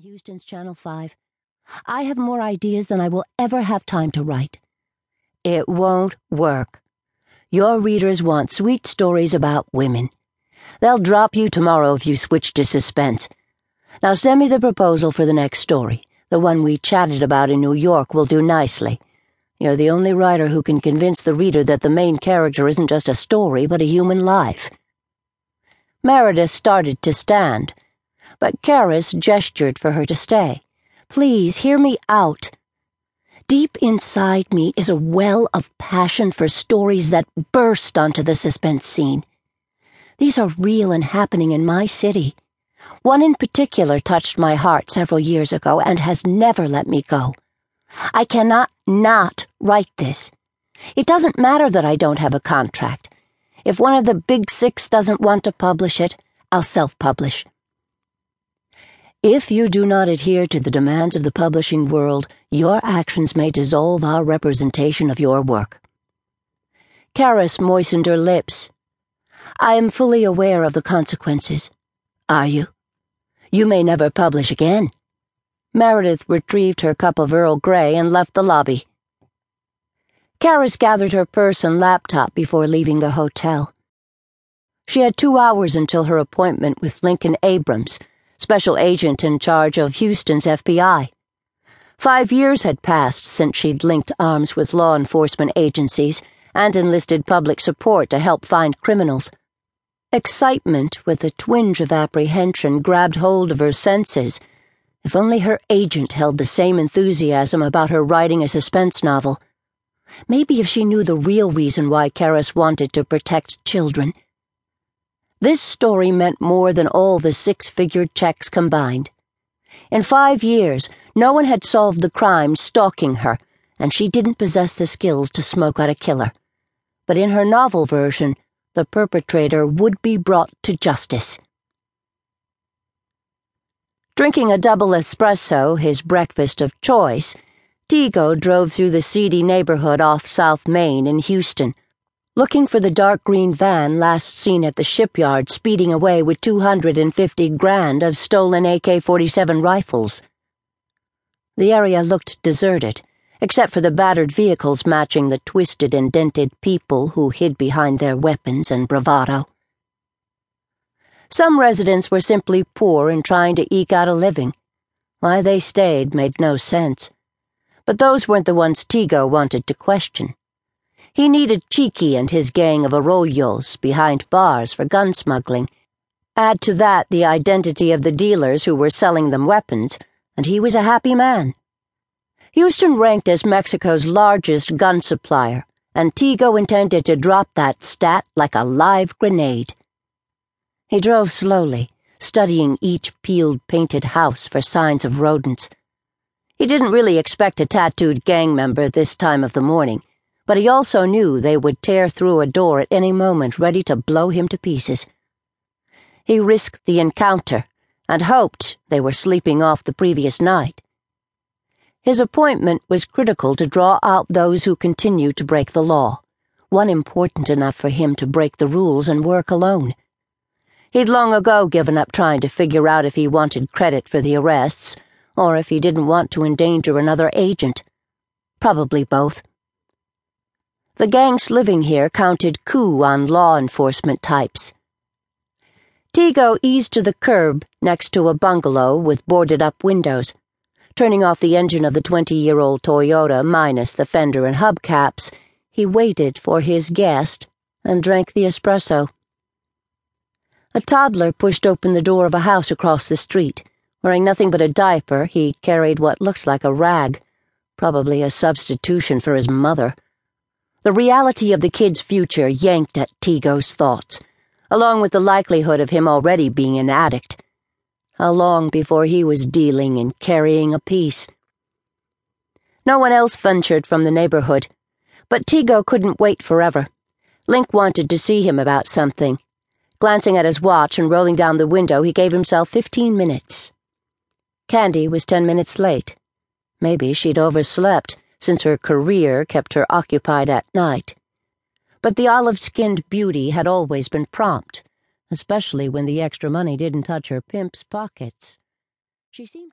on Houston's Channel 5. I have more ideas than I will ever have time to write. It won't work. Your readers want sweet stories about women. They'll drop you tomorrow if you switch to suspense. Now send me the proposal for the next story. The one we chatted about in New York will do nicely. You're the only writer who can convince the reader that the main character isn't just a story, but a human life. Meredith started to stand but Kariss gestured for her to stay. Please hear me out. Deep inside me is a well of passion for stories that burst onto the suspense scene. These are real and happening in my city. One in particular touched my heart several years ago and has never let me go. I cannot not write this. It doesn't matter that I don't have a contract. If one of the big six doesn't want to publish it, I'll self publish. If you do not adhere to the demands of the publishing world, your actions may dissolve our representation of your work. Kariss moistened her lips. I am fully aware of the consequences. Are you? You may never publish again. Meredith retrieved her cup of Earl Grey and left the lobby. Kariss gathered her purse and laptop before leaving the hotel. She had two hours until her appointment with Lincoln Abrams special agent in charge of Houston's FBI. Five years had passed since she'd linked arms with law enforcement agencies and enlisted public support to help find criminals. Excitement with a twinge of apprehension grabbed hold of her senses. If only her agent held the same enthusiasm about her writing a suspense novel. Maybe if she knew the real reason why Kariss wanted to protect children. This story meant more than all the six figured checks combined. In five years, no one had solved the crime stalking her, and she didn't possess the skills to smoke out a killer. But in her novel version, the perpetrator would be brought to justice. Drinking a double espresso, his breakfast of choice, Tigo drove through the seedy neighborhood off South Main in Houston looking for the dark green van last seen at the shipyard speeding away with 250 grand of stolen AK 47 rifles. The area looked deserted, except for the battered vehicles matching the twisted and dented people who hid behind their weapons and bravado. Some residents were simply poor and trying to eke out a living. Why they stayed made no sense. But those weren't the ones Tigo wanted to question. He needed Cheeky and his gang of arroyos behind bars for gun smuggling. Add to that the identity of the dealers who were selling them weapons, and he was a happy man. Houston ranked as Mexico's largest gun supplier, and Tigo intended to drop that stat like a live grenade. He drove slowly, studying each peeled painted house for signs of rodents. He didn't really expect a tattooed gang member this time of the morning but he also knew they would tear through a door at any moment ready to blow him to pieces. He risked the encounter and hoped they were sleeping off the previous night. His appointment was critical to draw out those who continued to break the law, one important enough for him to break the rules and work alone. He'd long ago given up trying to figure out if he wanted credit for the arrests or if he didn't want to endanger another agent. Probably both. The gangs living here counted coup on law enforcement types. Tigo eased to the curb next to a bungalow with boarded up windows. Turning off the engine of the 20 year old Toyota minus the fender and hubcaps, he waited for his guest and drank the espresso. A toddler pushed open the door of a house across the street. Wearing nothing but a diaper, he carried what looked like a rag, probably a substitution for his mother. The reality of the kid's future yanked at Tigo's thoughts, along with the likelihood of him already being an addict. How long before he was dealing and carrying a piece? No one else ventured from the neighborhood, but Tigo couldn't wait forever. Link wanted to see him about something. Glancing at his watch and rolling down the window, he gave himself fifteen minutes. Candy was ten minutes late. Maybe she'd overslept since her career kept her occupied at night. But the olive skinned beauty had always been prompt, especially when the extra money didn't touch her pimp's pockets. She seemed to